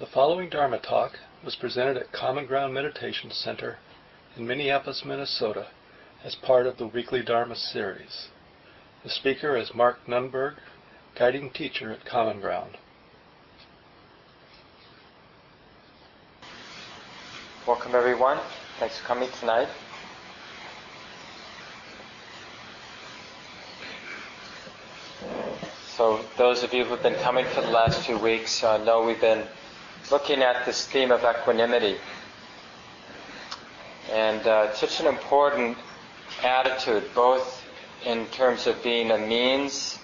The following Dharma talk was presented at Common Ground Meditation Center in Minneapolis, Minnesota, as part of the weekly Dharma series. The speaker is Mark Nunberg, guiding teacher at Common Ground. Welcome, everyone. Thanks for coming tonight. So, those of you who've been coming for the last few weeks uh, know we've been looking at this theme of equanimity. And uh, it's such an important attitude, both in terms of being a means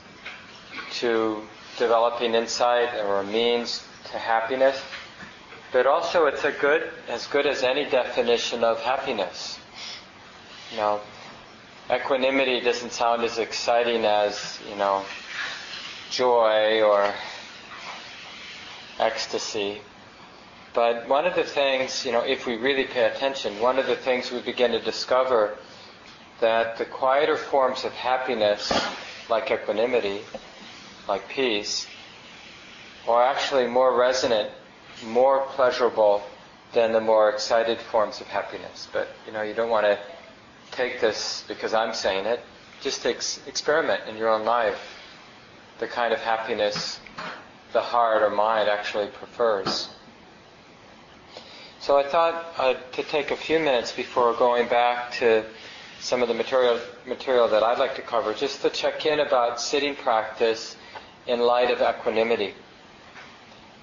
to developing insight or a means to happiness, but also it's a good, as good as any definition of happiness. You know, equanimity doesn't sound as exciting as, you know, joy or ecstasy. But one of the things, you know, if we really pay attention, one of the things we begin to discover that the quieter forms of happiness, like equanimity, like peace, are actually more resonant, more pleasurable than the more excited forms of happiness. But, you know, you don't want to take this because I'm saying it. Just ex- experiment in your own life the kind of happiness the heart or mind actually prefers. So I thought uh, to take a few minutes before going back to some of the material material that I'd like to cover, just to check in about sitting practice in light of equanimity,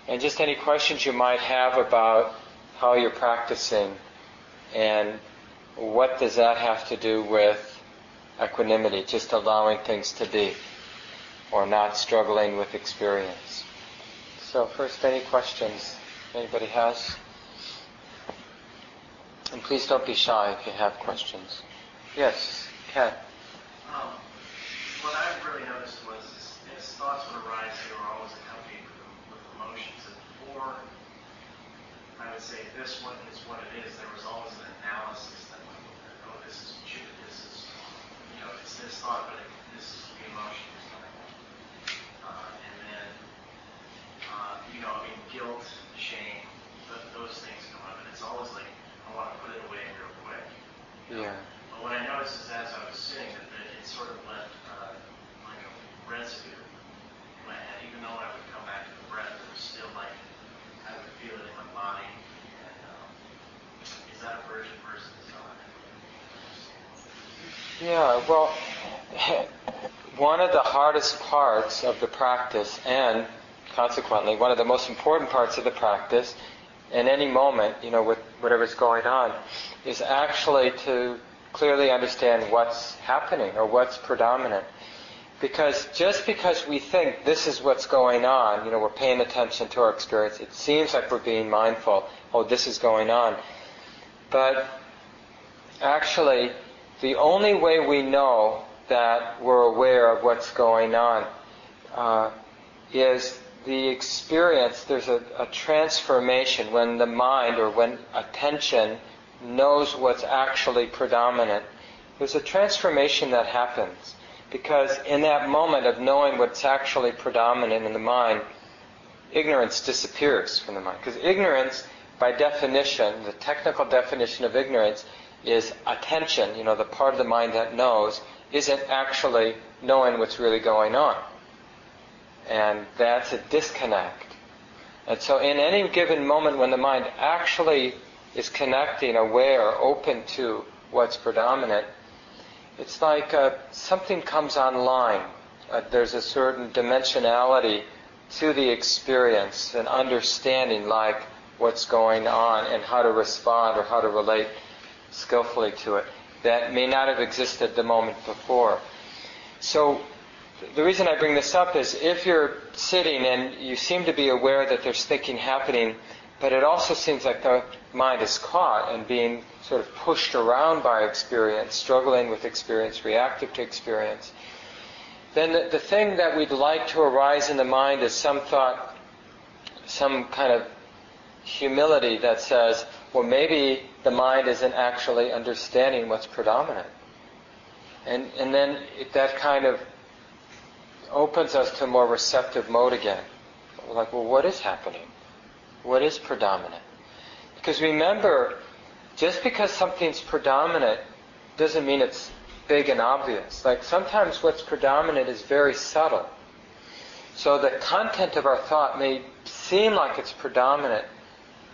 and just any questions you might have about how you're practicing, and what does that have to do with equanimity, just allowing things to be or not struggling with experience. So first, any questions anybody has? And please don't be shy if you have questions. Yes, Ken. Um, what I really noticed was as thoughts would arise, they were always accompanied with, with emotions. And before I would say this one is what it is, there was always an analysis that went with it. Oh, this is this is, you know, it's this thought, but it, this is the emotion. uh, you know, I mean, guilt, shame, th- those things come up, and it's always like, I want to put it away real quick. Yeah. But what I noticed is as I was sitting, that, it sort of left uh, like a residue in my head. Even though I would come back to the breath, it was still like I would feel it in my body. And um, is that aversion versus uh, Yeah, well, one of the hardest parts of the practice and consequently, one of the most important parts of the practice in any moment, you know, with whatever's going on, is actually to clearly understand what's happening or what's predominant. Because just because we think this is what's going on, you know, we're paying attention to our experience, it seems like we're being mindful, oh, this is going on. But actually, the only way we know that we're aware of what's going on uh, is the experience, there's a, a transformation when the mind or when attention knows what's actually predominant. There's a transformation that happens because in that moment of knowing what's actually predominant in the mind, ignorance disappears from the mind. Because ignorance, by definition, the technical definition of ignorance is attention, you know, the part of the mind that knows, isn't actually knowing what's really going on. And that's a disconnect. And so, in any given moment when the mind actually is connecting, aware, open to what's predominant, it's like uh, something comes online. Uh, there's a certain dimensionality to the experience, and understanding like what's going on and how to respond or how to relate skillfully to it that may not have existed the moment before. So the reason I bring this up is if you're sitting and you seem to be aware that there's thinking happening, but it also seems like the mind is caught and being sort of pushed around by experience, struggling with experience, reactive to experience, then the, the thing that we'd like to arise in the mind is some thought, some kind of humility that says, well, maybe the mind isn't actually understanding what's predominant. And, and then that kind of opens us to a more receptive mode again. We're like, well, what is happening? What is predominant? Because remember, just because something's predominant doesn't mean it's big and obvious. Like sometimes what's predominant is very subtle. So the content of our thought may seem like it's predominant,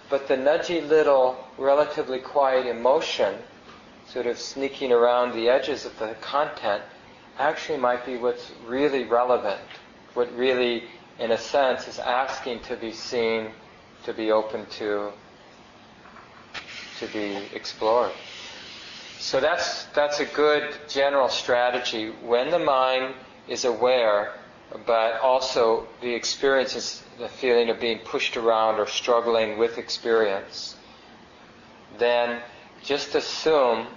but the nudgy little, relatively quiet emotion, sort of sneaking around the edges of the content, actually might be what's really relevant, what really, in a sense, is asking to be seen, to be open to, to be explored. So that's, that's a good general strategy. When the mind is aware, but also the experience is the feeling of being pushed around or struggling with experience, then just assume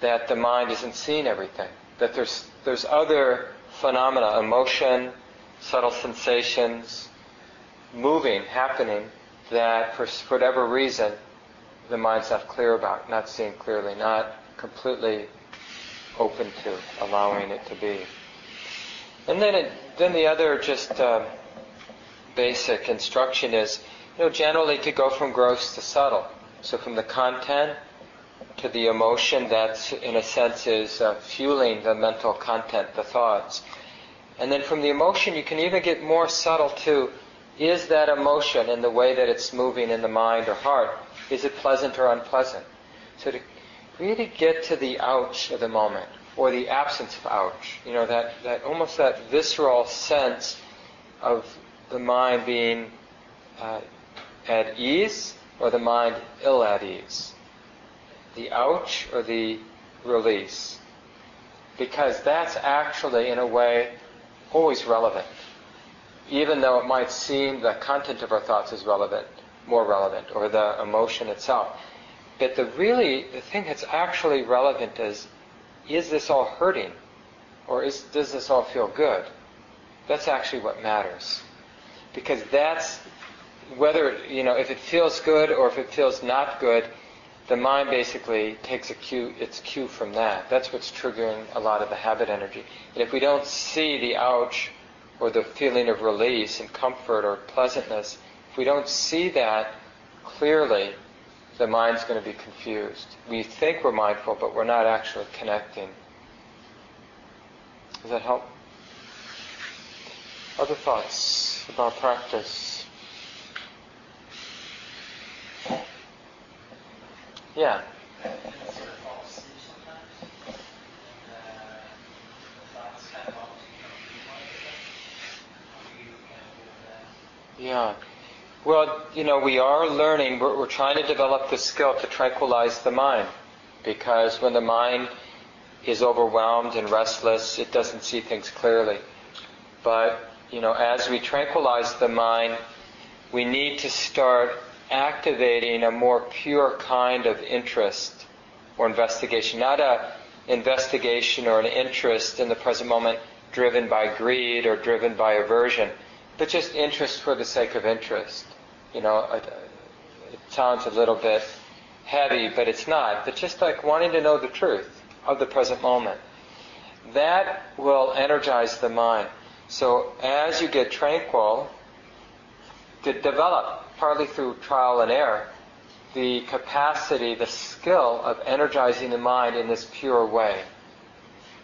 that the mind isn't seeing everything. That there's, there's other phenomena, emotion, subtle sensations, moving, happening, that for whatever reason the mind's not clear about, not seeing clearly, not completely open to allowing it to be. And then, it, then the other just uh, basic instruction is, you know, generally to go from gross to subtle. So from the content to the emotion that, in a sense, is uh, fueling the mental content, the thoughts. And then from the emotion, you can even get more subtle to, is that emotion in the way that it's moving in the mind or heart, is it pleasant or unpleasant? So to really get to the ouch of the moment, or the absence of ouch. You know, that, that almost that visceral sense of the mind being uh, at ease or the mind ill at ease. The ouch or the release. Because that's actually, in a way, always relevant. Even though it might seem the content of our thoughts is relevant, more relevant, or the emotion itself. But the really, the thing that's actually relevant is, is this all hurting? Or is, does this all feel good? That's actually what matters. Because that's, whether, you know, if it feels good or if it feels not good, the mind basically takes a cue, its cue from that. That's what's triggering a lot of the habit energy. And if we don't see the ouch or the feeling of release and comfort or pleasantness, if we don't see that clearly, the mind's going to be confused. We think we're mindful, but we're not actually connecting. Does that help? Other thoughts about practice? Yeah. Yeah. Well, you know, we are learning, we're, we're, trying to develop the skill to tranquilize the mind. Because when the mind is overwhelmed and restless, it doesn't see things clearly. But, you know, as we tranquilize the mind, we need to start activating a more pure kind of interest or investigation. Not a investigation or an interest in the present moment driven by greed or driven by aversion, but just interest for the sake of interest you know, it, sounds a little bit heavy, but it's not. But just like wanting to know the truth of the present moment. That will energize the mind. So as you get tranquil, to develop, partly through trial and error, the capacity, the skill of energizing the mind in this pure way.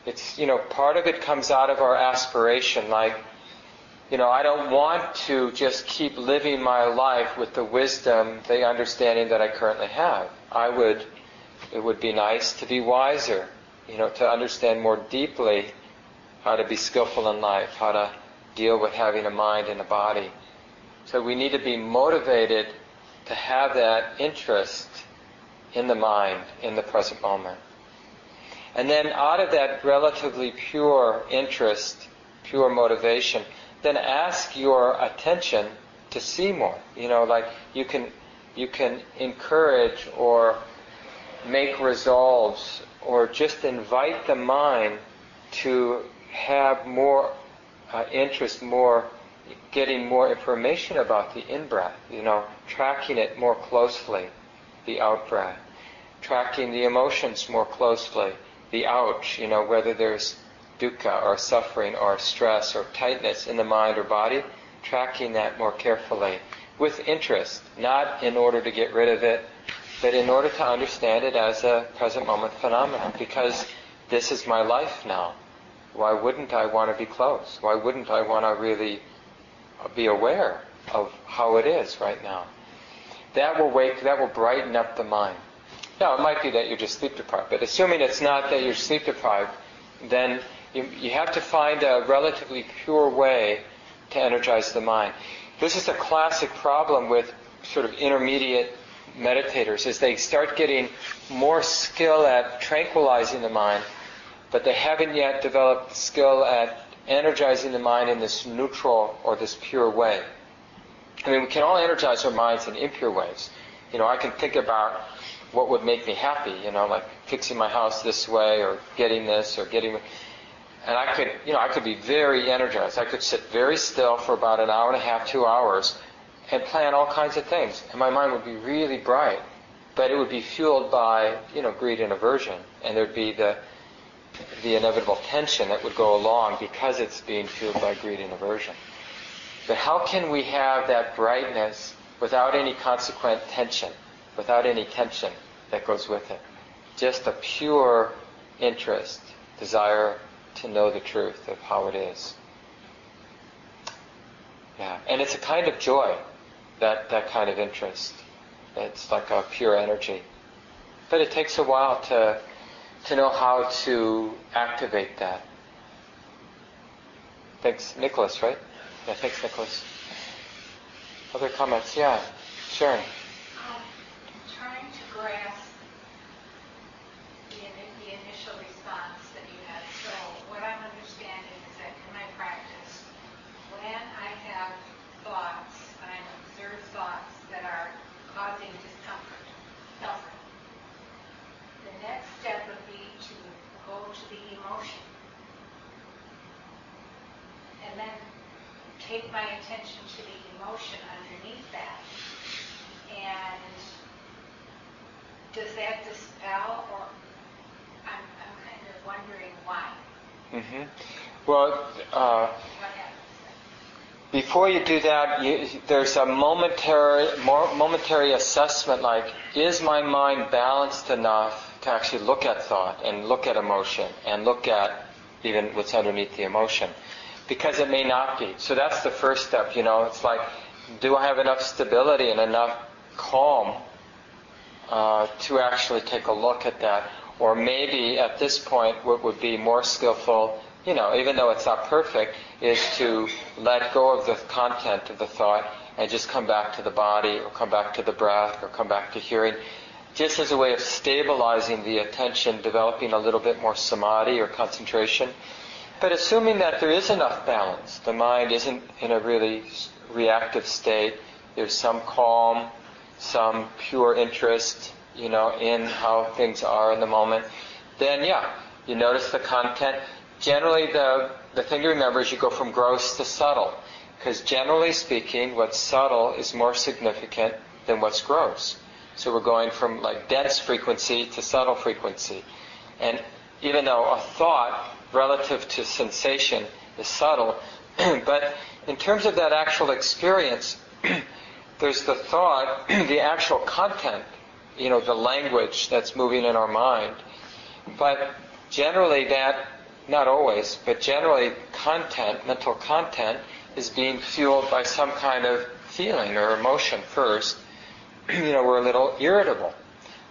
It's, you know, part of it comes out of our aspiration, like you know, I don't want to just keep living my life with the wisdom, the understanding that I currently have. I would, it would be nice to be wiser, you know, to understand more deeply how to be skillful in life, how to deal with having a mind and a body. So we need to be motivated to have that interest in the mind in the present moment. And then out of that relatively pure interest, pure motivation, then ask your attention to see more. You know, like you can you can encourage or make resolves or just invite the mind to have more uh, interest, more getting more information about the in-breath, you know, tracking it more closely, the out-breath, tracking the emotions more closely, the ouch, you know, whether there's dukkha or suffering or stress or tightness in the mind or body, tracking that more carefully with interest, not in order to get rid of it, but in order to understand it as a present moment phenomenon. Because this is my life now. Why wouldn't I want to be close? Why wouldn't I want to really be aware of how it is right now? That will wake, that will brighten up the mind. Now, it might be that you're just sleep deprived, but assuming it's not that you're sleep deprived, then you, you have to find a relatively pure way to energize the mind. This is a classic problem with sort of intermediate meditators, is they start getting more skill at tranquilizing the mind, but they haven't yet developed skill at energizing the mind in this neutral or this pure way. I mean, we can all energize our minds in impure ways. You know, I can think about what would make me happy, you know, like fixing my house this way or getting this or getting and I could, you know, I could be very energized. I could sit very still for about an hour and a half, two hours, and plan all kinds of things, and my mind would be really bright. But it would be fueled by, you know, greed and aversion, and there'd be the the inevitable tension that would go along because it's being fueled by greed and aversion. But how can we have that brightness without any consequent tension, without any tension that goes with it? Just a pure interest, desire to know the truth of how it is. Yeah, and it's a kind of joy, that, that kind of interest. It's like a pure energy. But it takes a while to, to know how to activate that. Thanks, Nicholas, right? Yeah, thanks, Nicholas. Other comments? Yeah, Sharon. Um, trying to grasp the, ini- the initial response that you had. So what I'm understanding is that in my practice, when I have thoughts, when I observe thoughts that are causing discomfort, suffering, the next step would be to go to the emotion. And then take my attention to the emotion underneath that. And does that dispel, or I'm, I'm kind of wondering why? Mm-hmm. Well, uh, before you do that, you, there's a momentary, more, momentary assessment like, is my mind balanced enough to actually look at thought and look at emotion and look at even what's underneath the emotion? Because it may not be. So that's the first step, you know. It's like, do I have enough stability and enough calm uh, to actually take a look at that? Or maybe at this point, what would be more skillful, you know, even though it's not perfect, is to let go of the content of the thought and just come back to the body or come back to the breath or come back to hearing, just as a way of stabilizing the attention, developing a little bit more samadhi or concentration. But assuming that there is enough balance, the mind isn't in a really reactive state, there's some calm, some pure interest, you know, in how things are in the moment, then yeah, you notice the content. Generally, the, the thing to remember is you go from gross to subtle. Because generally speaking, what's subtle is more significant than what's gross. So we're going from like dense frequency to subtle frequency. And even though a thought relative to sensation is subtle, but in terms of that actual experience, there's the thought, the actual content, you know, the language that's moving in our mind. But generally that, not always, but generally content, mental content, is being fueled by some kind of feeling or emotion first. you know, we're a little irritable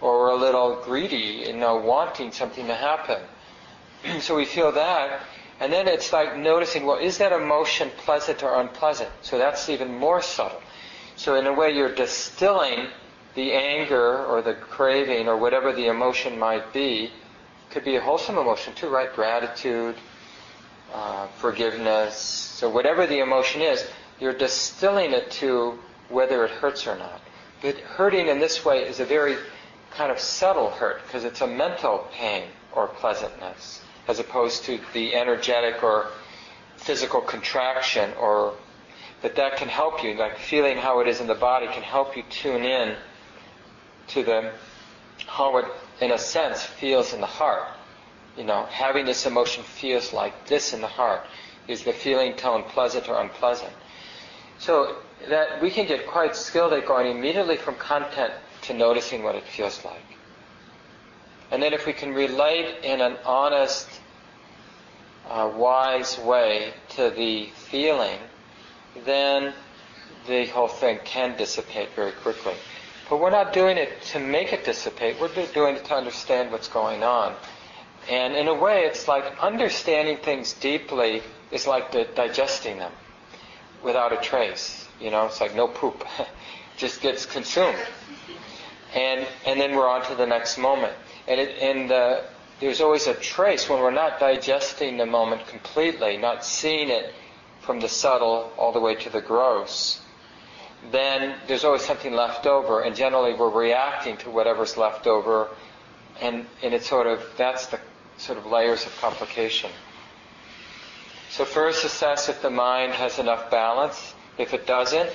or we're a little greedy, you uh, know, wanting something to happen. so we feel that, and then it's like noticing, well, is that emotion pleasant or unpleasant? So that's even more subtle. So in a way, you're distilling the anger or the craving or whatever the emotion might be. Could be a wholesome emotion too, right? Gratitude, uh, forgiveness. So whatever the emotion is, you're distilling it to whether it hurts or not. But hurting in this way is a very kind of subtle hurt because it's a mental pain or pleasantness as opposed to the energetic or physical contraction or that that can help you like feeling how it is in the body can help you tune in to the how it in a sense feels in the heart you know having this emotion feels like this in the heart is the feeling tone pleasant or unpleasant so that we can get quite skilled at going immediately from content to noticing what it feels like. And then if we can relate in an honest, uh, wise way to the feeling, then the whole thing can dissipate very quickly. But we're not doing it to make it dissipate, we're doing it to understand what's going on. And in a way, it's like understanding things deeply is like the, digesting them without a trace. You know, it's like no poop. Just gets consumed. And, and then we're on to the next moment. And, it, and uh, there's always a trace when we're not digesting the moment completely, not seeing it from the subtle all the way to the gross, then there's always something left over, and generally we're reacting to whatever's left over, and, and it's sort of, that's the sort of layers of complication. So first assess if the mind has enough balance. If it doesn't,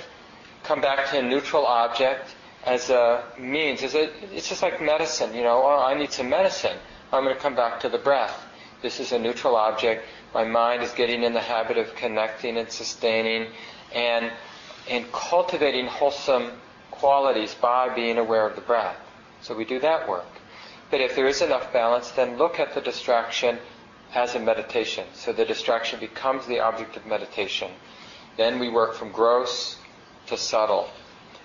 come back to a neutral object as a means. As a, it's just like medicine, you know, oh, I need some medicine. I'm going to come back to the breath. This is a neutral object. My mind is getting in the habit of connecting and sustaining and, and cultivating wholesome qualities by being aware of the breath. So we do that work. But if there is enough balance, then look at the distraction as a meditation. So the distraction becomes the object of meditation. Then we work from gross to subtle.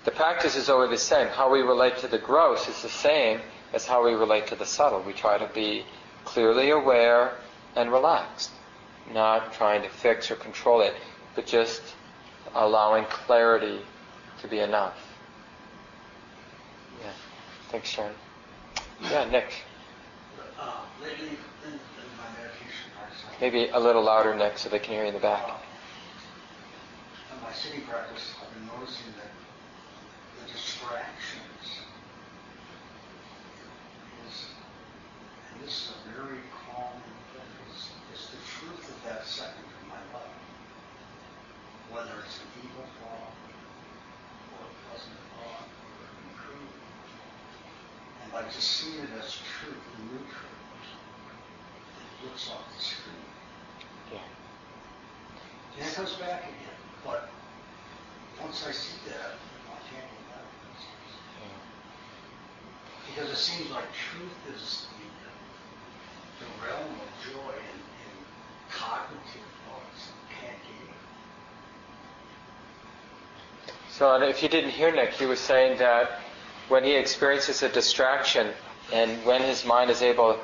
The practice is always the same. How we relate to the gross is the same as how we relate to the subtle. We try to be clearly aware and relaxed, not trying to fix or control it, but just allowing clarity to be enough. Yeah. Thanks, Sharon. Yeah, Nick. Maybe a little louder, Nick, so they can hear you in the back. uh, in my sitting practice, I've been noticing that the distractions is, and this is a very calm thing, it's, it's the truth of that second in my life. Whether it's an evil thought, or a pleasant thought, or an improvement. And by just seeing it as truth and neutral, it looks off the screen. Yeah. And it comes back again. But once I see that, I can't go back. Because it seems like truth is the, the realm of joy and, and cognitive thoughts can't get it. So if you didn't hear Nick, he was saying that when he experiences a distraction and when his mind is able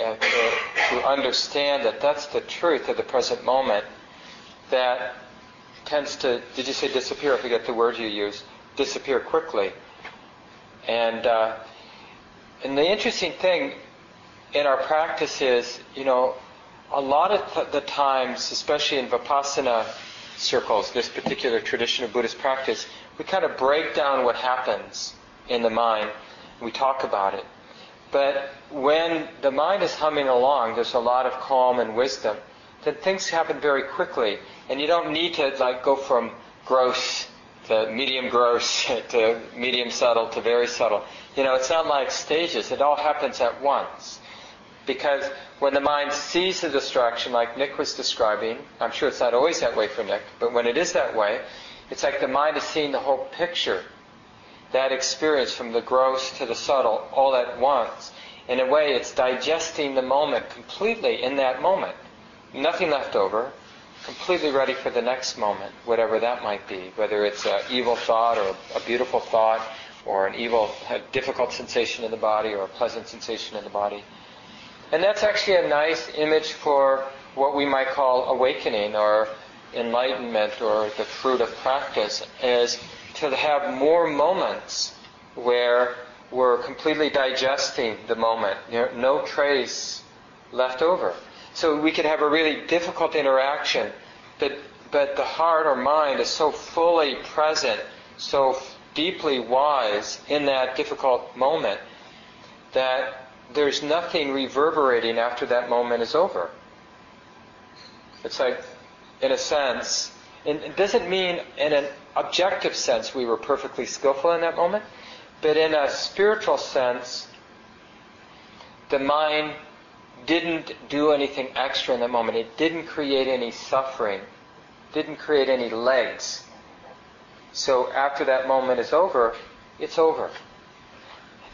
uh, to, to understand that that's the truth of the present moment, that tends to, did you say disappear? I forget the word you used. Disappear quickly. And, uh, and the interesting thing in our practice is, you know, a lot of th- the times, especially in Vipassana circles, this particular tradition of Buddhist practice, we kind of break down what happens in the mind. We talk about it. But when the mind is humming along, there's a lot of calm and wisdom, then things happen very quickly. And you don't need to like go from gross to medium gross to medium subtle to very subtle. You know, it's not like stages. It all happens at once. Because when the mind sees the distraction, like Nick was describing, I'm sure it's not always that way for Nick, but when it is that way, it's like the mind is seeing the whole picture. That experience from the gross to the subtle all at once. In a way, it's digesting the moment completely in that moment. Nothing left over, completely ready for the next moment, whatever that might be, whether it's an evil thought or a beautiful thought or an evil, difficult sensation in the body or a pleasant sensation in the body. And that's actually a nice image for what we might call awakening or enlightenment or the fruit of practice is to have more moments where we're completely digesting the moment, no trace left over. So we could have a really difficult interaction, but, but the heart or mind is so fully present, so deeply wise in that difficult moment that there's nothing reverberating after that moment is over. It's like, in a sense, and it doesn't mean in an objective sense we were perfectly skillful in that moment, but in a spiritual sense, the mind didn't do anything extra in that moment. It didn't create any suffering, didn't create any legs. So after that moment is over, it's over.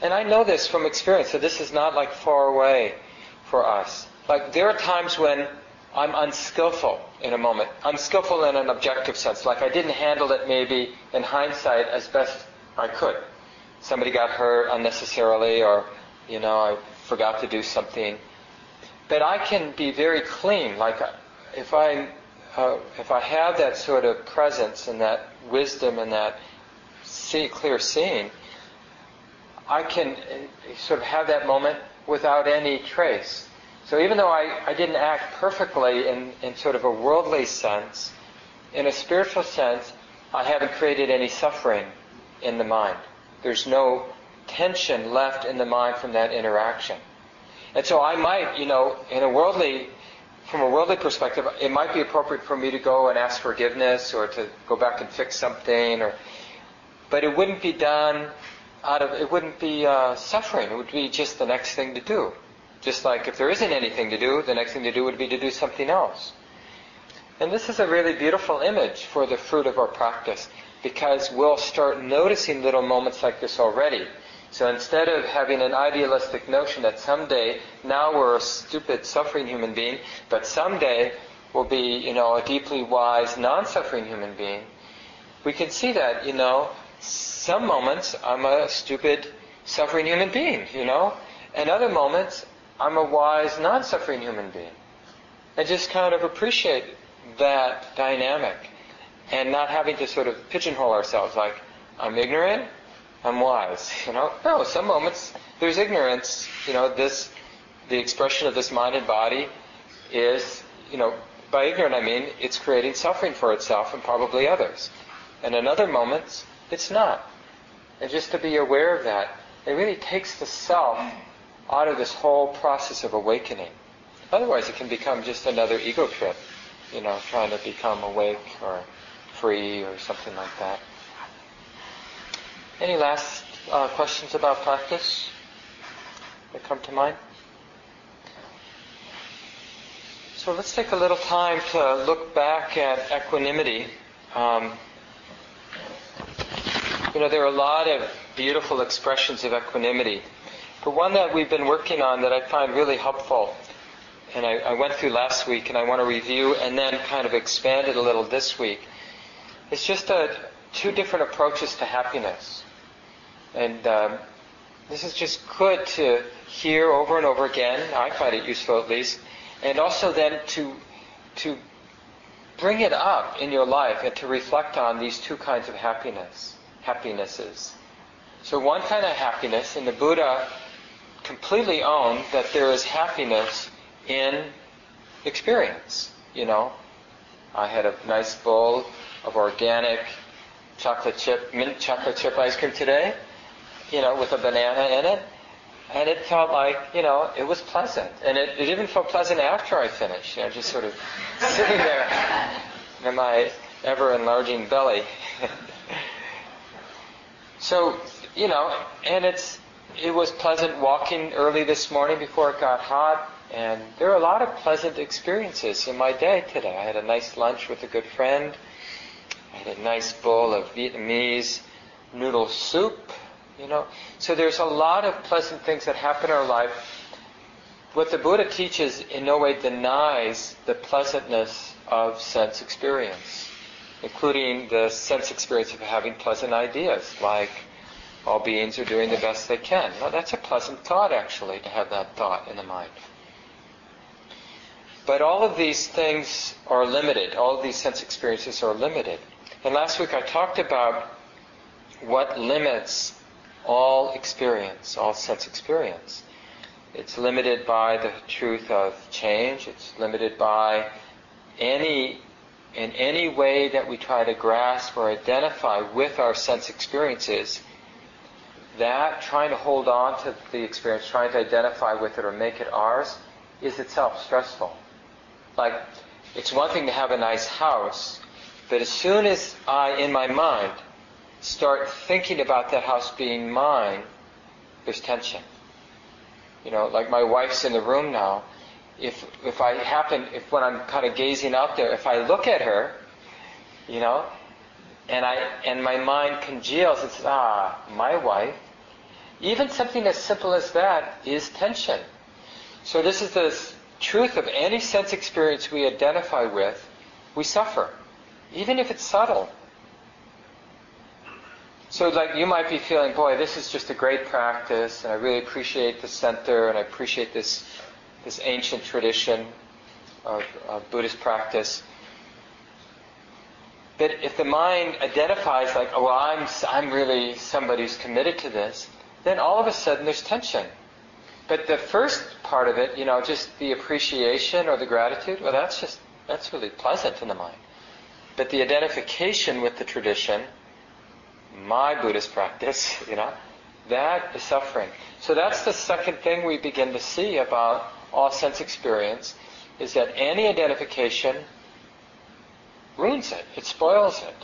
And I know this from experience, so this is not like far away for us. Like there are times when I'm unskillful in a moment, unskillful in an objective sense, like I didn't handle it maybe in hindsight as best I could. Somebody got hurt unnecessarily, or you know, I forgot to do something. But I can be very clean. Like if I uh, if I have that sort of presence and that wisdom and that see, clear seeing, I can uh, sort of have that moment without any trace. So even though I, I didn't act perfectly in, in sort of a worldly sense, in a spiritual sense, I haven't created any suffering in the mind. There's no tension left in the mind from that interaction. And so I might, you know, in a worldly, from a worldly perspective, it might be appropriate for me to go and ask forgiveness or to go back and fix something, or, but it wouldn't be done out of, it wouldn't be uh, suffering. It would be just the next thing to do. Just like if there isn't anything to do, the next thing to do would be to do something else. And this is a really beautiful image for the fruit of our practice because we'll start noticing little moments like this already. So instead of having an idealistic notion that someday, now we're a stupid, suffering human being, but someday we'll be, you know, a deeply wise, non-suffering human being, we can see that, you know, some moments I'm a stupid, suffering human being, you know, and other moments I'm a wise, non-suffering human being. And just kind of appreciate that dynamic and not having to sort of pigeonhole ourselves like, I'm ignorant, I'm wise. You know, no. Some moments there's ignorance. You know, this the expression of this mind and body is, you know, by ignorant I mean it's creating suffering for itself and probably others. And in other moments, it's not. And just to be aware of that, it really takes the self out of this whole process of awakening. Otherwise, it can become just another ego trip, you know, trying to become awake or free or something like that. Any last uh, questions about practice that come to mind? So let's take a little time to look back at equanimity. Um, you know, there are a lot of beautiful expressions of equanimity. But one that we've been working on that I find really helpful, and I, I went through last week and I want to review and then kind of expand it a little this week, it's just a, two different approaches to happiness. And um, this is just good to hear over and over again. I find it useful at least. And also then to, to bring it up in your life and to reflect on these two kinds of happiness, happinesses. So one kind of happiness, and the Buddha completely owned that there is happiness in experience. You know, I had a nice bowl of organic chocolate chip, mint chocolate chip ice cream today you know, with a banana in it. And it felt like, you know, it was pleasant. And it, it even felt pleasant after I finished, you know, just sort of sitting there in my ever enlarging belly. so, you know, and it's, it was pleasant walking early this morning before it got hot. And there are a lot of pleasant experiences in my day today. I had a nice lunch with a good friend. I had a nice bowl of Vietnamese noodle soup you know, so there's a lot of pleasant things that happen in our life. What the Buddha teaches in no way denies the pleasantness of sense experience, including the sense experience of having pleasant ideas, like all beings are doing the best they can. That's a pleasant thought, actually, to have that thought in the mind. But all of these things are limited. All of these sense experiences are limited. And last week I talked about what limits all experience, all sense experience. It's limited by the truth of change. It's limited by any, in any way that we try to grasp or identify with our sense experiences. That trying to hold on to the experience, trying to identify with it or make it ours, is itself stressful. Like, it's one thing to have a nice house, but as soon as I, in my mind, start thinking about that house being mine, there's tension. You know, like my wife's in the room now. If if I happen, if when I'm kind of gazing out there, if I look at her, you know, and I and my mind congeals says, ah, my wife. Even something as simple as that is tension. So this is the truth of any sense experience we identify with, we suffer, even if it's subtle. So like you might be feeling, boy, this is just a great practice, and I really appreciate the center, and I appreciate this this ancient tradition of, of Buddhist practice. But if the mind identifies like, oh, well, I'm I'm really somebody who's committed to this, then all of a sudden there's tension. But the first part of it, you know, just the appreciation or the gratitude, well, that's just that's really pleasant in the mind. But the identification with the tradition my Buddhist practice, you know, that is suffering. So that's the second thing we begin to see about all sense experience is that any identification ruins it. It spoils it.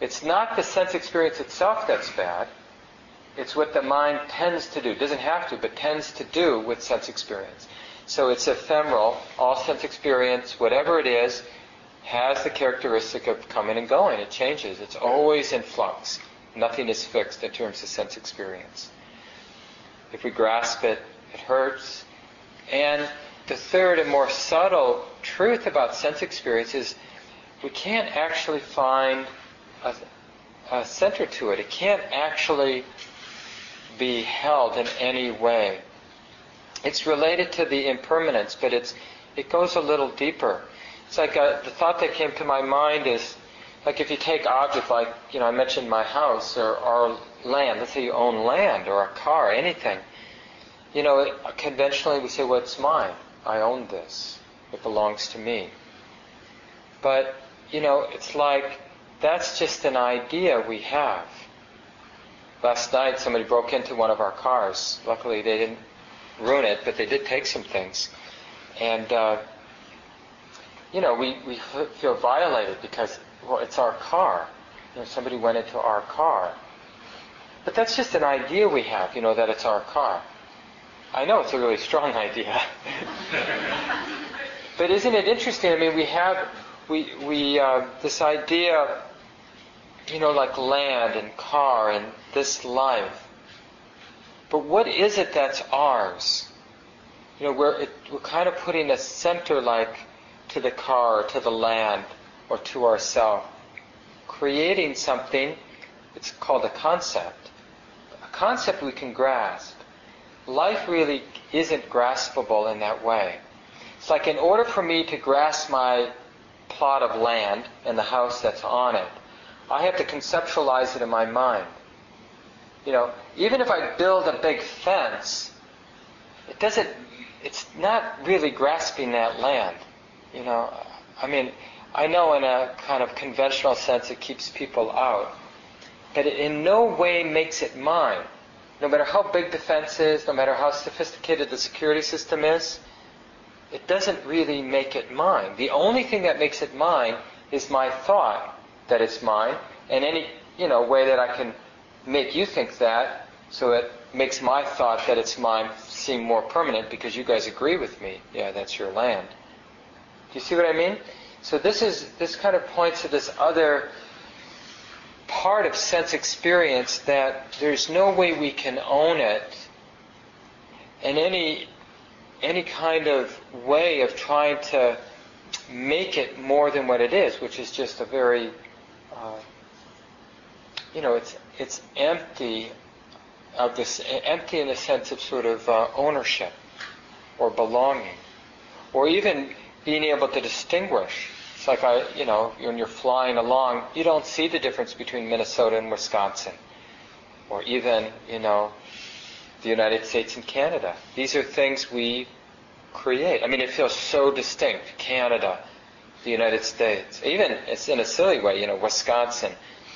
It's not the sense experience itself that's bad. It's what the mind tends to do. Doesn't have to, but tends to do with sense experience. So it's ephemeral. All sense experience, whatever it is, has the characteristic of coming and going. It changes. It's always in flux. Nothing is fixed in terms of sense experience. If we grasp it, it hurts. And the third and more subtle truth about sense experience is we can't actually find a, a center to it. It can't actually be held in any way. It's related to the impermanence, but it's it goes a little deeper. It's like a, the thought that came to my mind is like if you take objects like, you know, I mentioned my house or our land, let's say you own land or a car, anything. You know, conventionally we say, well, it's mine. I own this. It belongs to me. But, you know, it's like that's just an idea we have. Last night somebody broke into one of our cars. Luckily they didn't ruin it, but they did take some things. And, uh, you know, we, we feel violated because, well, it's our car. You know, somebody went into our car. But that's just an idea we have, you know, that it's our car. I know it's a really strong idea. but isn't it interesting? I mean, we have, we, we, uh, this idea, you know, like land and car and this life. But what is it that's ours? You know, we're, it, we're kind of putting a center like to the car, to the land, or to ourself. Creating something, it's called a concept. A concept we can grasp. Life really isn't graspable in that way. It's like in order for me to grasp my plot of land and the house that's on it, I have to conceptualize it in my mind. You know, even if I build a big fence, it doesn't, it's not really grasping that land. You know, I mean, I know in a kind of conventional sense it keeps people out, but it in no way makes it mine. No matter how big the fence is, no matter how sophisticated the security system is, it doesn't really make it mine. The only thing that makes it mine is my thought that it's mine, and any you know way that I can make you think that, so it makes my thought that it's mine seem more permanent because you guys agree with me. Yeah, that's your land you see what I mean? So this is this kind of points to this other part of sense experience that there's no way we can own it and any any kind of way of trying to make it more than what it is, which is just a very uh, you know it's it's empty of this empty in the sense of sort of uh, ownership or belonging or even being able to distinguish. It's like I, you know, when you're flying along, you don't see the difference between Minnesota and Wisconsin, or even, you know, the United States and Canada. These are things we create. I mean, it feels so distinct. Canada, the United States. Even it's in a silly way, you know, Wisconsin,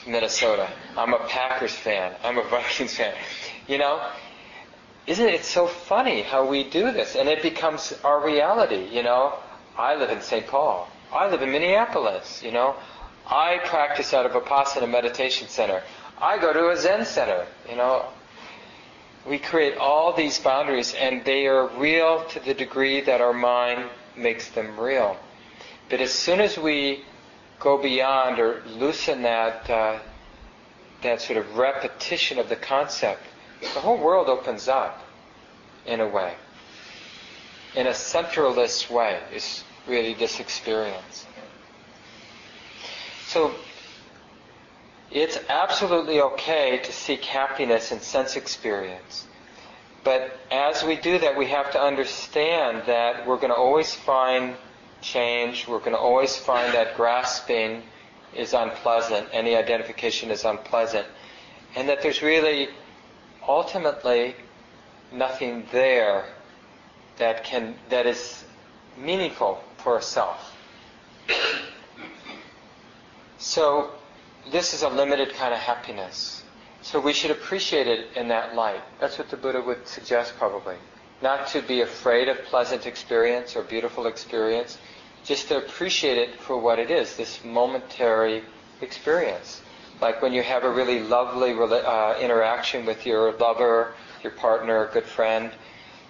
Minnesota. I'm a Packers fan. I'm a Vikings fan. You know, isn't it so funny how we do this? And it becomes our reality, you know. I live in St. Paul. I live in Minneapolis, you know. I practice out of a Vipassana meditation center. I go to a Zen center, you know. We create all these boundaries and they are real to the degree that our mind makes them real. But as soon as we go beyond or loosen that uh, that sort of repetition of the concept, the whole world opens up in a way. In a centralist way is really this experience. So it's absolutely okay to seek happiness in sense experience. But as we do that, we have to understand that we're going to always find change, we're going to always find that grasping is unpleasant, any identification is unpleasant, and that there's really ultimately nothing there that can that is meaningful for self. So this is a limited kind of happiness. So we should appreciate it in that light. That's what the Buddha would suggest probably. Not to be afraid of pleasant experience or beautiful experience, just to appreciate it for what it is, this momentary experience. Like when you have a really lovely uh, interaction with your lover, your partner, good friend,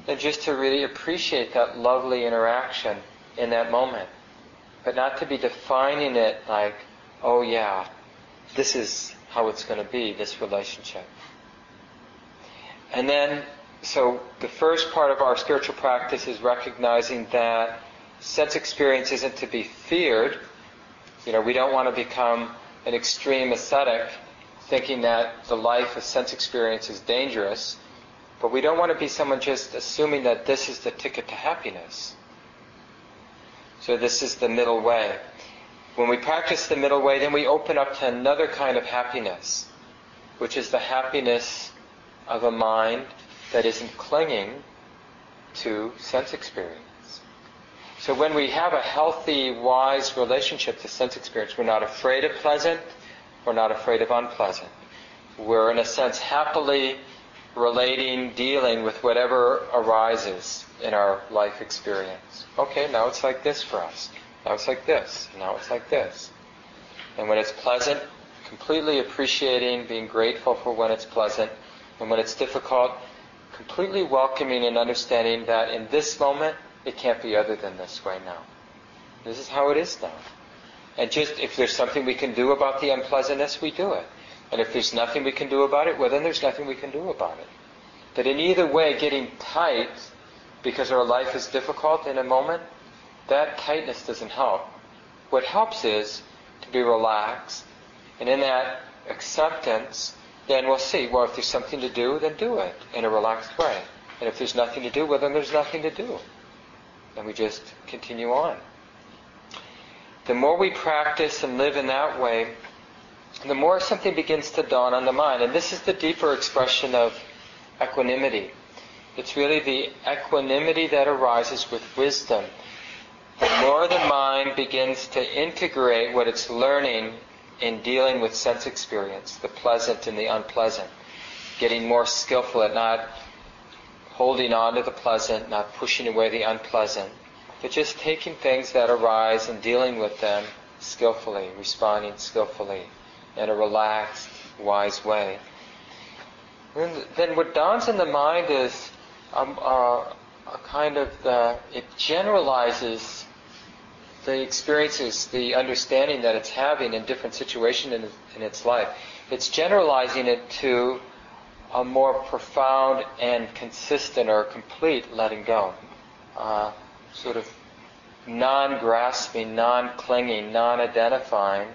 then just to really appreciate that lovely interaction in that moment. But not to be defining it like, oh yeah, this is how it's going to be, this relationship. And then, so the first part of our spiritual practice is recognizing that sense experience isn't to be feared. You know, we don't want to become an extreme ascetic thinking that the life of sense experience is dangerous, but we don't want to be someone just assuming that this is the ticket to happiness. So this is the middle way. When we practice the middle way, then we open up to another kind of happiness, which is the happiness of a mind that isn't clinging to sense experience. So when we have a healthy, wise relationship to sense experience, we're not afraid of pleasant, we're not afraid of unpleasant. We're, in a sense, happily relating, dealing with whatever arises in our life experience. Okay, now it's like this for us. Now it's like this. Now it's like this. And when it's pleasant, completely appreciating, being grateful for when it's pleasant. And when it's difficult, completely welcoming and understanding that in this moment, it can't be other than this way now. This is how it is now. And just if there's something we can do about the unpleasantness, we do it. And if there's nothing we can do about it, well, then there's nothing we can do about it. But in either way, getting tight because our life is difficult in a moment, that tightness doesn't help. What helps is to be relaxed, and in that acceptance, then we'll see, well, if there's something to do, then do it in a relaxed way. And if there's nothing to do, well, then there's nothing to do. And we just continue on. The more we practice and live in that way, the more something begins to dawn on the mind. And this is the deeper expression of equanimity. It's really the equanimity that arises with wisdom the more the mind begins to integrate what it's learning in dealing with sense experience, the pleasant and the unpleasant, getting more skillful at not holding on to the pleasant, not pushing away the unpleasant, but just taking things that arise and dealing with them skillfully, responding skillfully in a relaxed, wise way. And then what dawns in the mind is um, uh, a kind of the, it generalizes the experiences, the understanding that it's having in different situations in, in its life. It's generalizing it to a more profound and consistent or complete letting go. Uh, sort of non-grasping, non-clinging, non-identifying,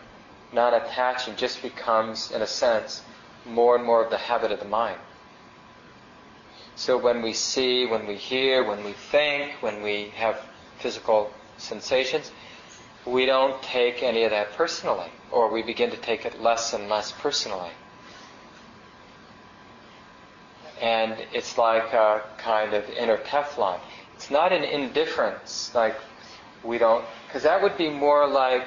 non-attaching just becomes, in a sense, more and more of the habit of the mind. So when we see, when we hear, when we think, when we have physical sensations, we don't take any of that personally, or we begin to take it less and less personally. And it's like a kind of inner Teflon. It's not an indifference, like we don't, because that would be more like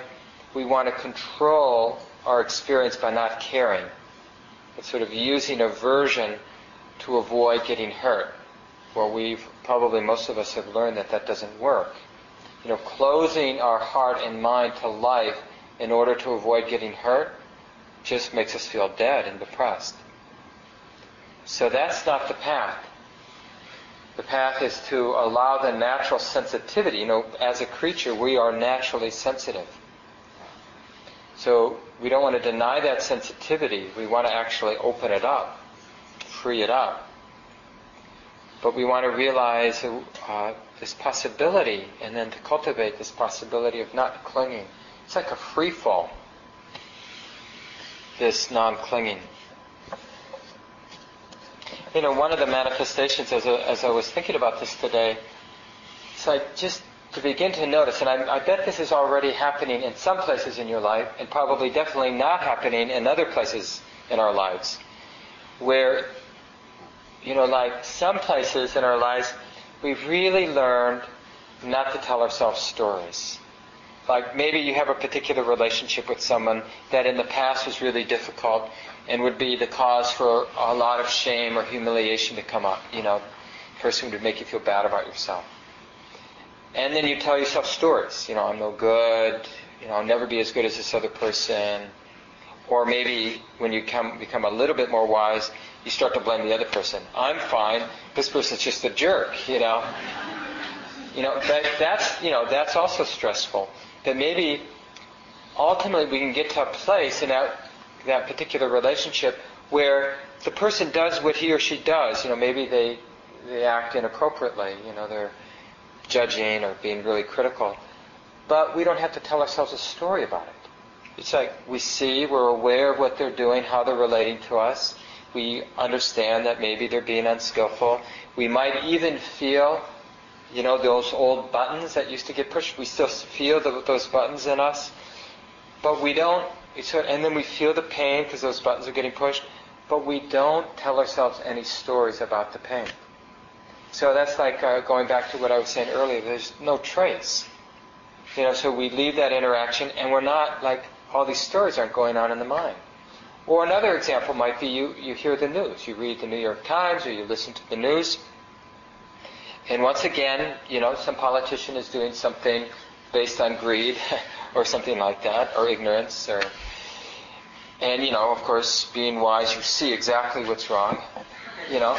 we want to control our experience by not caring. It's sort of using aversion to avoid getting hurt. Well, we've probably most of us have learned that that doesn't work you know, closing our heart and mind to life in order to avoid getting hurt just makes us feel dead and depressed. So that's not the path. The path is to allow the natural sensitivity. You know, as a creature, we are naturally sensitive. So we don't want to deny that sensitivity. We want to actually open it up, free it up. But we want to realize uh, this possibility and then to cultivate this possibility of not clinging. It's like a free fall, this non clinging. You know, one of the manifestations as, a, as I was thinking about this today, it's like just to begin to notice, and I, I, bet this is already happening in some places in your life, and probably definitely not happening in other places in our lives, where, you know, like some places in our lives, we've really learned not to tell ourselves stories. Like maybe you have a particular relationship with someone that in the past was really difficult and would be the cause for a lot of shame or humiliation to come up. You know, person would make you feel bad about yourself. And then you tell yourself stories. You know, I'm no good. You know, I'll never be as good as this other person. Or maybe when you come, become a little bit more wise, you start to blame the other person. I'm fine. This person's just a jerk. You know. You know that, that's you know that's also stressful. That maybe ultimately we can get to a place in that that particular relationship where the person does what he or she does. You know, maybe they they act inappropriately. You know, they're judging or being really critical. But we don't have to tell ourselves a story about it. It's like we see, we're aware of what they're doing, how they're relating to us. We understand that maybe they're being unskillful. We might even feel, you know, those old buttons that used to get pushed. We still feel the, those buttons in us. But we don't, and then we feel the pain because those buttons are getting pushed. But we don't tell ourselves any stories about the pain. So that's like uh, going back to what I was saying earlier. There's no trace. You know, so we leave that interaction, and we're not like all these stories aren't going on in the mind. Or another example might be you, you hear the news. You read the New York Times or you listen to the news. And once again, you know, some politician is doing something based on greed or something like that, or ignorance, or and you know, of course, being wise, you see exactly what's wrong you know.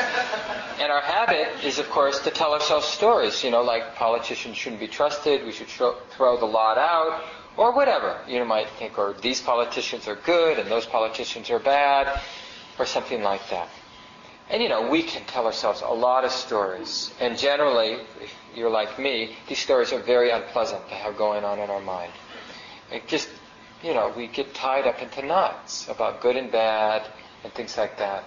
And our habit is, of course, to tell ourselves stories, you know, like politicians shouldn't be trusted, we should throw the lot out, or whatever. You might think, or these politicians are good and those politicians are bad, or something like that. And you know, we can tell ourselves a lot of stories. And generally, if you're like me, these stories are very unpleasant to have going on in our mind. It just, you know, we get tied up into knots about good and bad and things like that.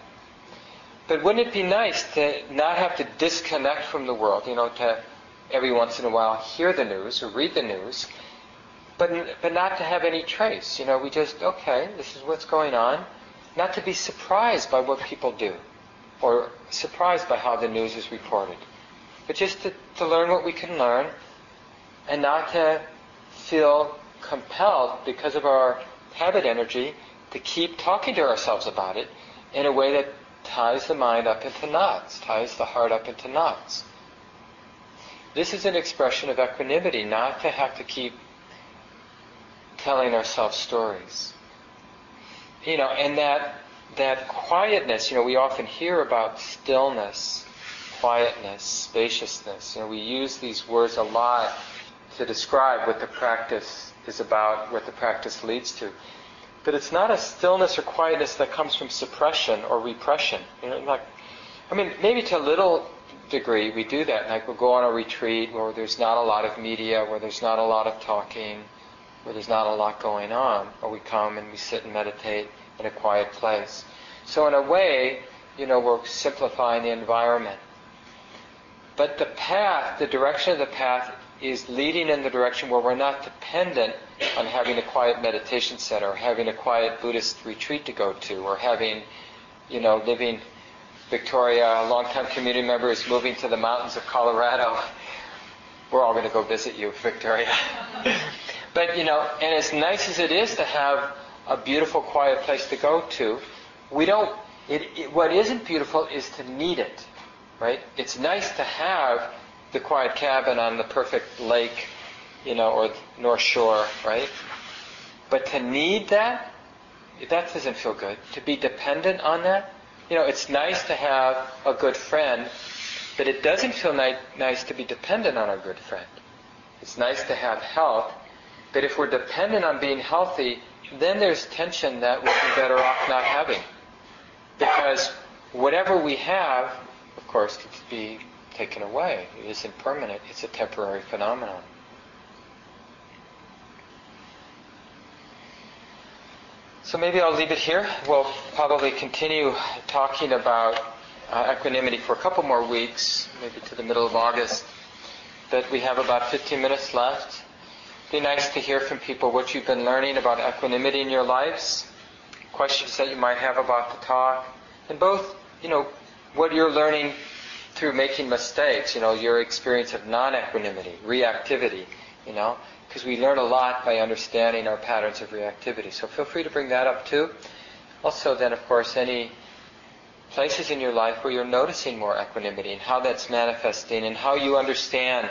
But wouldn't it be nice to not have to disconnect from the world, you know, to every once in a while hear the news or read the news, but, but not to have any trace. You know, we just, okay, this is what's going on. Not to be surprised by what people do or surprised by how the news is reported, but just to, to learn what we can learn and not to feel compelled because of our habit energy to keep talking to ourselves about it in a way that ties the mind up into knots, ties the heart up into knots. This is an expression of equanimity, not to have to keep telling ourselves stories. You know, and that that quietness, you know, we often hear about stillness, quietness, spaciousness. You know, we use these words a lot to describe what the practice is about, what the practice leads to. But it's not a stillness or quietness that comes from suppression or repression. You know, like, I mean, maybe to a little degree we do that. Like we'll go on a retreat where there's not a lot of media, where there's not a lot of talking, where there's not a lot going on, or we come and we sit and meditate in a quiet place. So in a way, you know, we're simplifying the environment. But the path, the direction of the path is leading in the direction where we're not dependent on having a quiet meditation center or having a quiet Buddhist retreat to go to or having, you know, living Victoria, a longtime community member, is moving to the mountains of Colorado. We're all going to go visit you, Victoria. but, you know, and as nice as it is to have a beautiful, quiet place to go to, we don't, it, it, what isn't beautiful is to need it, right? It's nice to have the quiet cabin on the perfect lake, you know, or North Shore, right? But to need that, that doesn't feel good. To be dependent on that, you know, it's nice to have a good friend, but it doesn't feel ni- nice to be dependent on a good friend. It's nice to have health, but if we're dependent on being healthy, then there's tension that we'd be better off not having. Because whatever we have, of course, could be taken away. It isn't permanent, it's a temporary phenomenon. So maybe I'll leave it here. We'll probably continue talking about uh, equanimity for a couple more weeks, maybe to the middle of August. But we have about 15 minutes left. Be nice to hear from people what you've been learning about equanimity in your lives, questions that you might have about the talk, and both, you know, what you're learning through making mistakes, you know, your experience of non-equanimity, reactivity, you know, because we learn a lot by understanding our patterns of reactivity. So feel free to bring that up too. Also, then, of course, any places in your life where you're noticing more equanimity and how that's manifesting and how you understand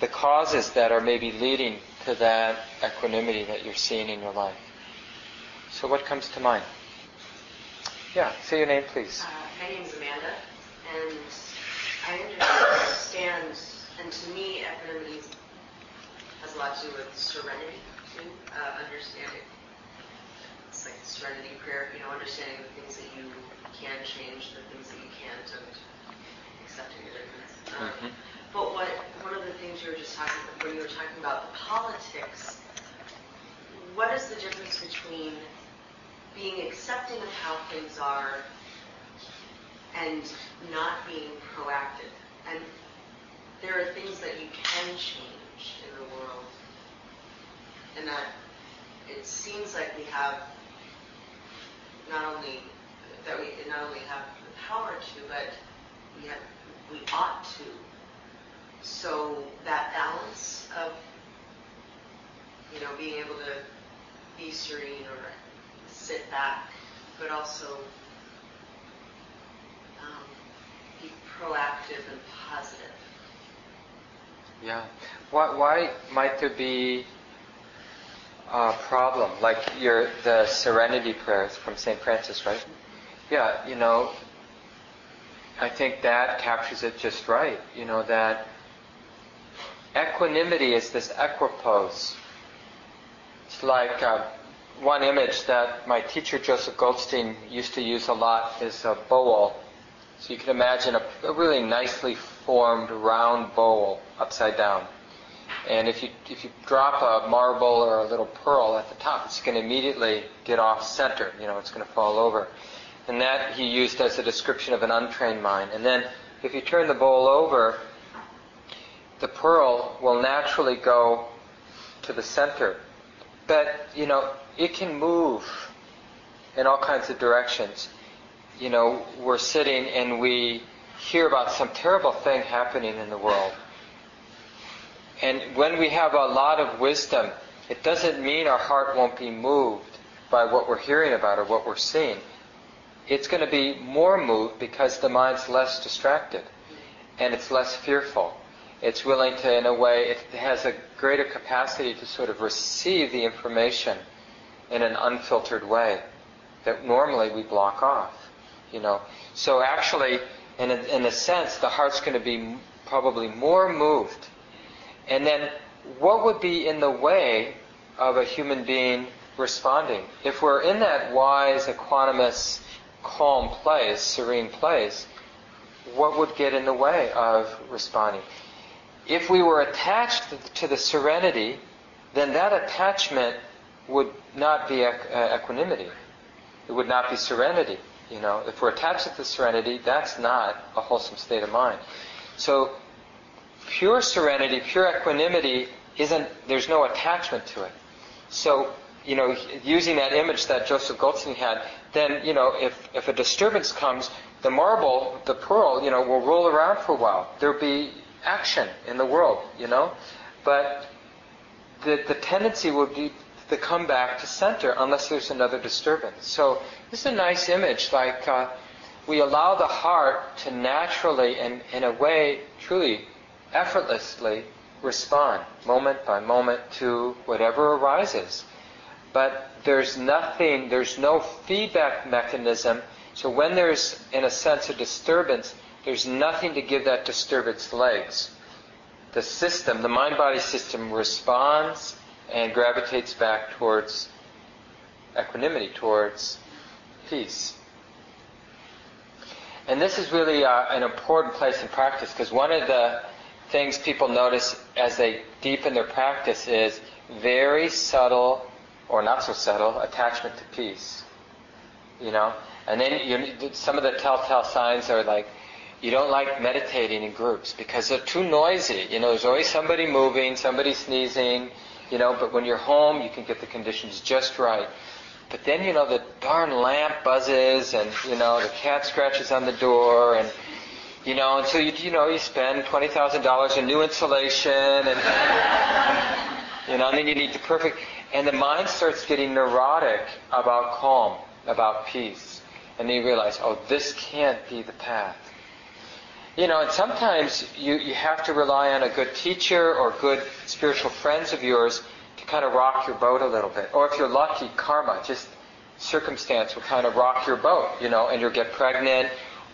the causes that are maybe leading to that equanimity that you're seeing in your life. So, what comes to mind? Yeah, say your name, please. Uh, my is Amanda, and I understand, and to me, equanimity has a lot to do with serenity, too, uh, understanding. It's like serenity prayer, you know, understanding the things that you can change, the things that you can't, and accepting the difference. Um, Mhm. But what one of the things you were just talking about, when you were talking about the politics, what is the difference between being accepting of how things are and not being proactive? And there are things that you can change in the world, and that it seems like we have not only that we not only have the power to, but we have we ought to. So that balance of you know being able to be serene or sit back, but also um, be proactive and positive. Yeah. Why, why might there be a problem? Like your the Serenity prayers from St. Francis, right? Yeah, you know, I think that captures it just right. You know, that equanimity is this equipoise. It's like uh, one image that my teacher Joseph Goldstein used to use a lot is a bowl. So you can imagine a, a really nicely formed round bowl upside down. And if you if you drop a marble or a little pearl at the top, it's going to immediately get off center. You know, it's going to fall over. And that he used as a description of an untrained mind. And then if you turn the bowl over, the pearl will naturally go to the center. But, you know, it can move in all kinds of directions. You know, we're sitting and we hear about some terrible thing happening in the world. And when we have a lot of wisdom, it doesn't mean our heart won't be moved by what we're hearing about or what we're seeing. It's going to be more moved because the mind's less distracted and it's less fearful. It's willing to, in a way, it has a greater capacity to sort of receive the information in an unfiltered way that normally we block off. You know, so actually, in a, in a sense, the heart's going to be probably more moved. And then, what would be in the way of a human being responding? If we're in that wise, equanimous, calm place, serene place, what would get in the way of responding? If we were attached to the serenity, then that attachment would not be uh, equanimity. It would not be serenity. You know, if we're attached to serenity, that's not a wholesome state of mind. So, pure serenity, pure equanimity isn't. There's no attachment to it. So, you know, using that image that Joseph Goldstein had, then you know, if if a disturbance comes, the marble, the pearl, you know, will roll around for a while. There'll be action in the world, you know, but the the tendency would be to come back to center unless there's another disturbance. So this is a nice image, like uh, we allow the heart to naturally and in a way truly effortlessly respond moment by moment to whatever arises. But there's nothing, there's no feedback mechanism. So when there's, in a sense, a disturbance, there's nothing to give that disturbance legs. The system, the mind body system responds and gravitates back towards equanimity, towards peace. And this is really uh, an important place in practice because one of the things people notice as they deepen their practice is very subtle or not so subtle attachment to peace. You know, and then you, some of the telltale signs are like you don't like meditating in groups because they're too noisy. You know, there's always somebody moving, somebody sneezing. You know, but when you're home, you can get the conditions just right. But then, you know, the darn lamp buzzes and, you know, the cat scratches on the door and, you know, and so you, you know, you spend $20,000 in new insulation and, you know, and then you need the perfect, and the mind starts getting neurotic about calm, about peace. And then you realize, oh, this can't be the path. You know, and sometimes you, you have to rely on a good teacher or good spiritual friends of yours to kind of rock your boat a little bit. Or if you're lucky, karma, just circumstance will kind of rock your boat, you know, and you'll get pregnant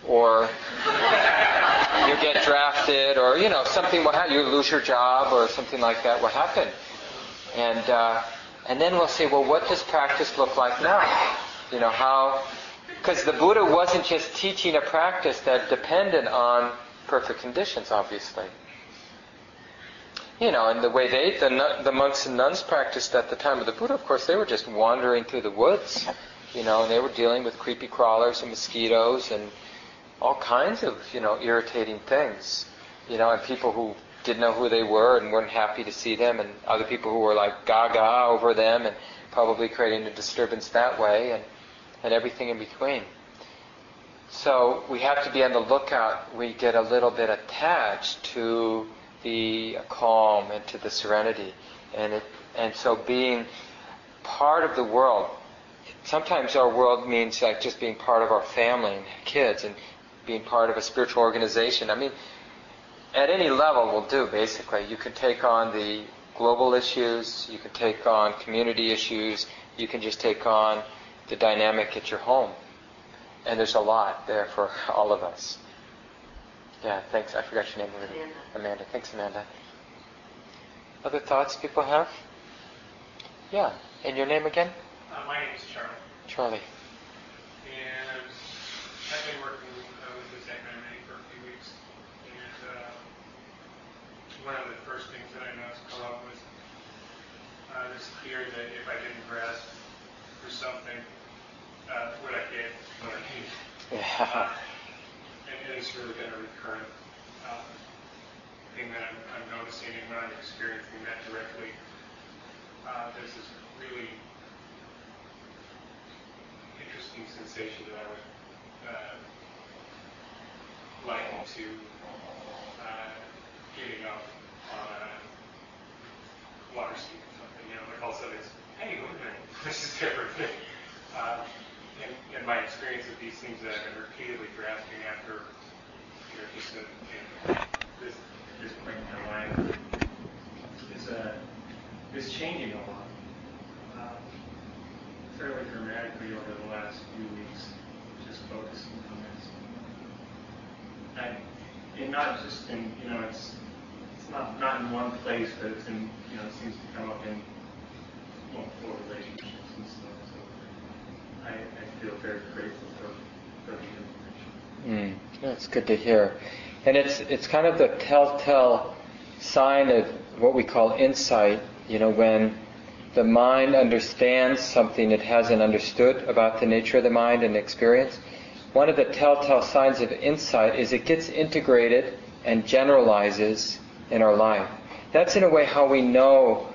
or you get drafted or, you know, something will happen. You lose your job or something like that will happen. And, uh, and then we'll say, well, what does practice look like now? You know, how, because the Buddha wasn't just teaching a practice that depended on perfect conditions, obviously. You know, and the way they, the, the monks and nuns practiced at the time of the Buddha, of course, they were just wandering through the woods, you know, and they were dealing with creepy crawlers and mosquitoes and all kinds of, you know, irritating things, you know, and people who didn't know who they were and weren't happy to see them, and other people who were like gaga over them and probably creating a disturbance that way, and, and everything in between. So we have to be on the lookout. We get a little bit attached to the calm and to the serenity. And, it, and so being part of the world, sometimes our world means like just being part of our family and kids and being part of a spiritual organization. I mean, at any level will do, basically. You can take on the global issues, you can take on community issues, you can just take on the dynamic at your home. And there's a lot there for all of us. Yeah, thanks. I forgot your name already. Amanda. Amanda. Thanks, Amanda. Other thoughts people have? Yeah. And your name again? Uh, my name is Charlie, Charlie. and I've been working uh, with this equanimity for a few weeks. And uh, one of the first things that I noticed come up was uh, this fear that if I didn't grasp for something, uh, what I need? Yeah. And, and it's really been a recurrent uh, thing that I'm, I'm noticing, and when I'm experiencing that directly, uh, there's this really interesting sensation that I would uh, to uh, getting up on a water seat or something. You know, like all of a sudden it's, hey, wait a minute, this is different. uh, and, and my experience with these things that I've been repeatedly grasping after, you know, just in, in this point in my life is uh, changing a lot, uh, fairly dramatically over the last few weeks. Just focusing on this, I, and not just in you know it's it's not not in one place, but it's in you know it seems to come up in multiple relationships and stuff. Mm, that's good to hear. And it's it's kind of the telltale sign of what we call insight. You know, when the mind understands something it hasn't understood about the nature of the mind and experience. One of the telltale signs of insight is it gets integrated and generalizes in our life. That's in a way how we know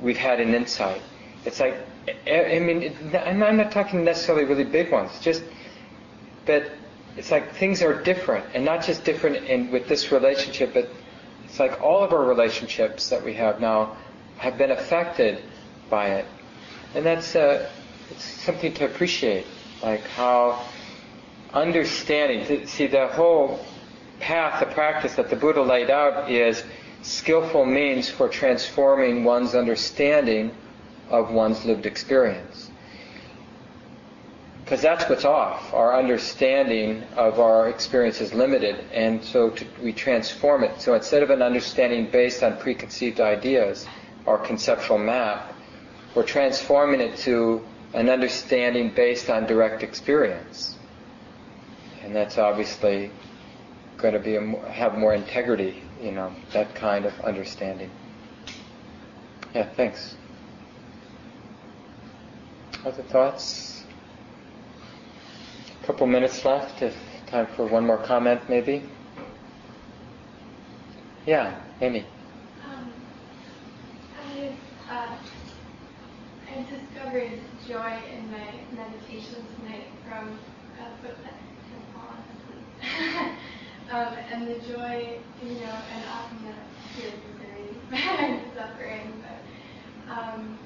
we've had an insight. It's like, I mean, I'm not talking necessarily really big ones, just, but it's like things are different, and not just different in with this relationship, but it's like all of our relationships that we have now have been affected by it, and that's uh, it's something to appreciate, like how understanding. See, the whole path, the practice that the Buddha laid out is skillful means for transforming one's understanding of one's lived experience. Because that's what's off. Our understanding of our experience is limited, and so to, we transform it. So instead of an understanding based on preconceived ideas, our conceptual map, we're transforming it to an understanding based on direct experience. And that's obviously going to be a, have more integrity, you know, that kind of understanding. Yeah, thanks. Other thoughts? A couple minutes left, if time for one more comment, maybe. Yeah, Amy. Um, I, uh, I discovered joy in my meditation tonight from footsteps from um, and the joy, you know, and often the fear of misery and suffering, but um,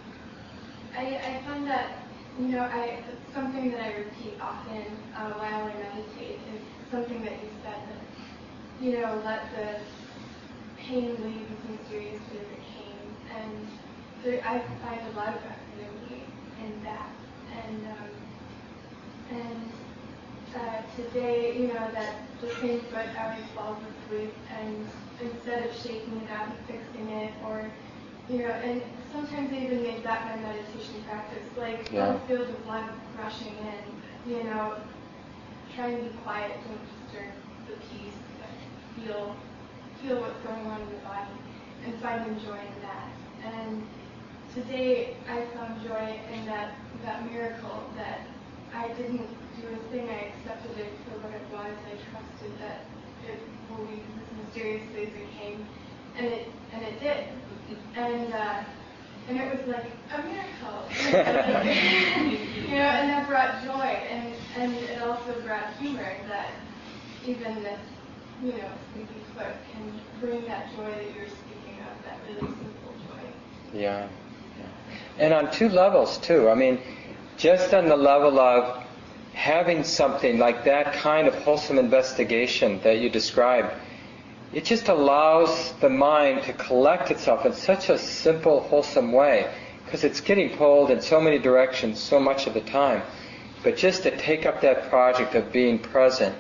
I, I find that, you know, I something that I repeat often uh, while I meditate is something that you said that, you know, let the pain leave as mysteriously as it came, and I find a lot of equanimity in that, and um, and uh, today, you know, that the same foot always falls asleep, and instead of shaking it out and fixing it, or, you know, and sometimes I even make that my meditation practice, like yeah. don't feel the blood rushing in, you know, try and be quiet, don't disturb the peace, but feel, feel what's going on in the body, and find joy in that. And today I found joy in that, that miracle that I didn't do a thing. I accepted it for what it was. I trusted that it will be as mysteriously as it came, and it and it did. And uh, and it was like a miracle. you know, and that brought joy, and and it also brought humor that even this you know sleepy foot can bring that joy that you're speaking of, that really simple joy. Yeah. yeah. And on two levels too. I mean, just on the level of having something like that kind of wholesome investigation that you described, it just allows the mind to collect itself in such a simple, wholesome way, because it's getting pulled in so many directions so much of the time. But just to take up that project of being present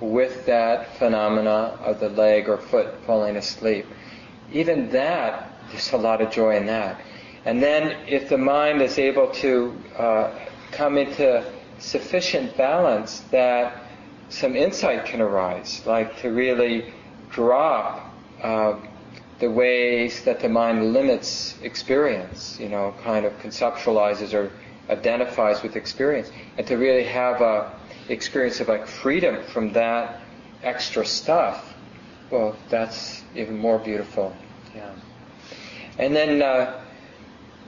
with that phenomena of the leg or foot falling asleep, even that, there's a lot of joy in that. And then if the mind is able to uh, come into sufficient balance that some insight can arise, like to really drop uh, the ways that the mind limits experience, you know, kind of conceptualizes or identifies with experience, and to really have a experience of like freedom from that extra stuff. Well, that's even more beautiful. Yeah. And then, uh,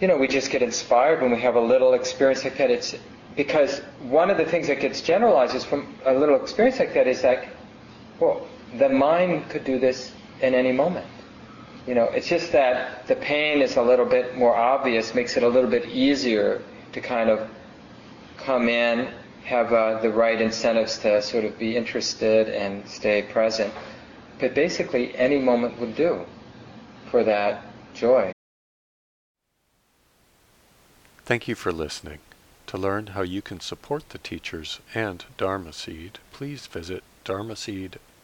you know, we just get inspired when we have a little experience like that. It's because one of the things that gets generalized is from a little experience like that is like, well, the mind could do this in any moment. You know, it's just that the pain is a little bit more obvious, makes it a little bit easier to kind of come in, have uh, the right incentives to sort of be interested and stay present. But basically, any moment would do for that joy. Thank you for listening. To learn how you can support the teachers and Dharma Seed, please visit dharmaseed.org